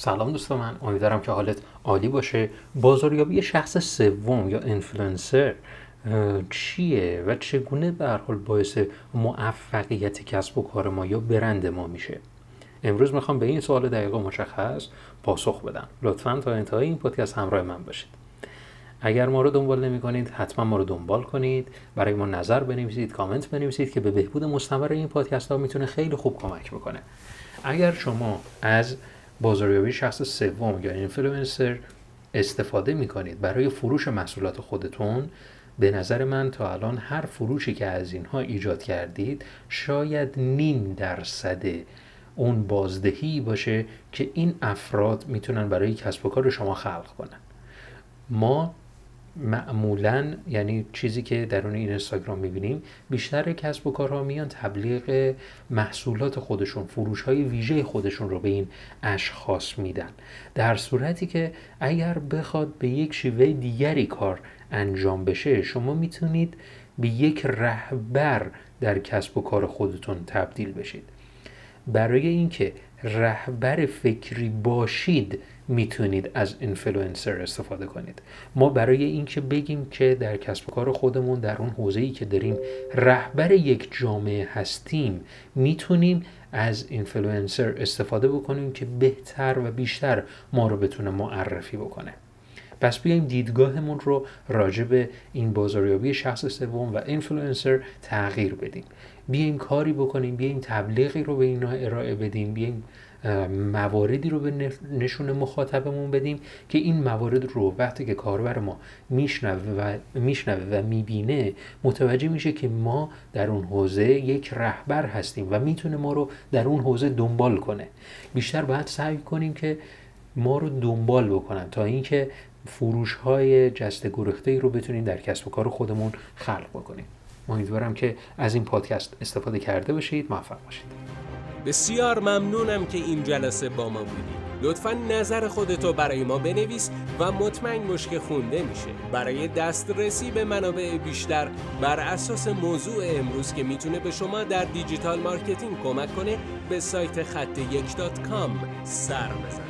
سلام دوست من امیدوارم که حالت عالی باشه. بازاریابی شخص سوم یا اینفلوئنسر چیه و چگونه به حال باعث موفقیت کسب و کار ما یا برند ما میشه؟ امروز می‌خوام به این سوال دقیق مشخص پاسخ بدم. لطفا تا انتهای این پادکست همراه من باشید. اگر ما رو دنبال نمی کنید حتما ما رو دنبال کنید. برای ما نظر بنویسید کامنت بنویسید که به بهبود مستمر این پادکست ها می‌تونه خیلی خوب کمک بکنه. اگر شما از بازاریابی شخص سوم یا اینفلوئنسر استفاده می کنید برای فروش محصولات خودتون به نظر من تا الان هر فروشی که از اینها ایجاد کردید شاید نیم درصد اون بازدهی باشه که این افراد می‌تونن برای کسب و کار شما خلق کنن. ما معمولا یعنی چیزی که درون این اینستاگرام می‌بینیم بیشتر کسب و کارها میان تبلیغ محصولات خودشون فروش های ویژه خودشون رو به این اشخاص میدن. در صورتی که اگر بخواد به یک شیوه دیگری کار انجام بشه شما می‌تونید به یک رهبر در کسب و کار خودتون تبدیل بشید. برای اینکه رهبر فکری باشید می‌تونید از اینفلوئنسر استفاده کنید. ما برای اینکه بگیم که در کسب و کار خودمون در اون حوزه‌ای که داریم رهبر یک جامعه هستیم می‌تونیم از اینفلوئنسر استفاده بکنیم که بهتر و بیشتر ما رو بتونه معرفی بکنه. پس بیایم دیدگاهمون رو راجع به این بازاریابی شخص سوم و اینفلوئنسر تغییر بدیم. بیایم کاری بکنیم بیایم تبلیغی رو به اینا ارائه بدیم بیایم مواردی رو به نشون مخاطبمون بدیم که این موارد رو وقتی که کاربر ما میشنوه و میشنوه و می‌بینه متوجه میشه که ما در اون حوزه یک رهبر هستیم و می‌تونه ما رو در اون حوزه دنبال کنه. بیشتر باید سعی کنیم که ما رو دنبال بکنن تا اینکه فروش های جست گرخته رو بتونیم در کسب و کار خودمون خلق بکنیم. امیدوارم که از این پادکست استفاده کرده باشید. موفق باشید. بسیار ممنونم که این جلسه با ما بودید. لطفا نظر خودتو برای ما بنویس و مطمئن باش که خونده میشه. برای دسترسی به منابع بیشتر بر اساس موضوع امروز که می‌تونه به شما در digital marketing کمک کنه به سایت خط یک سر بزن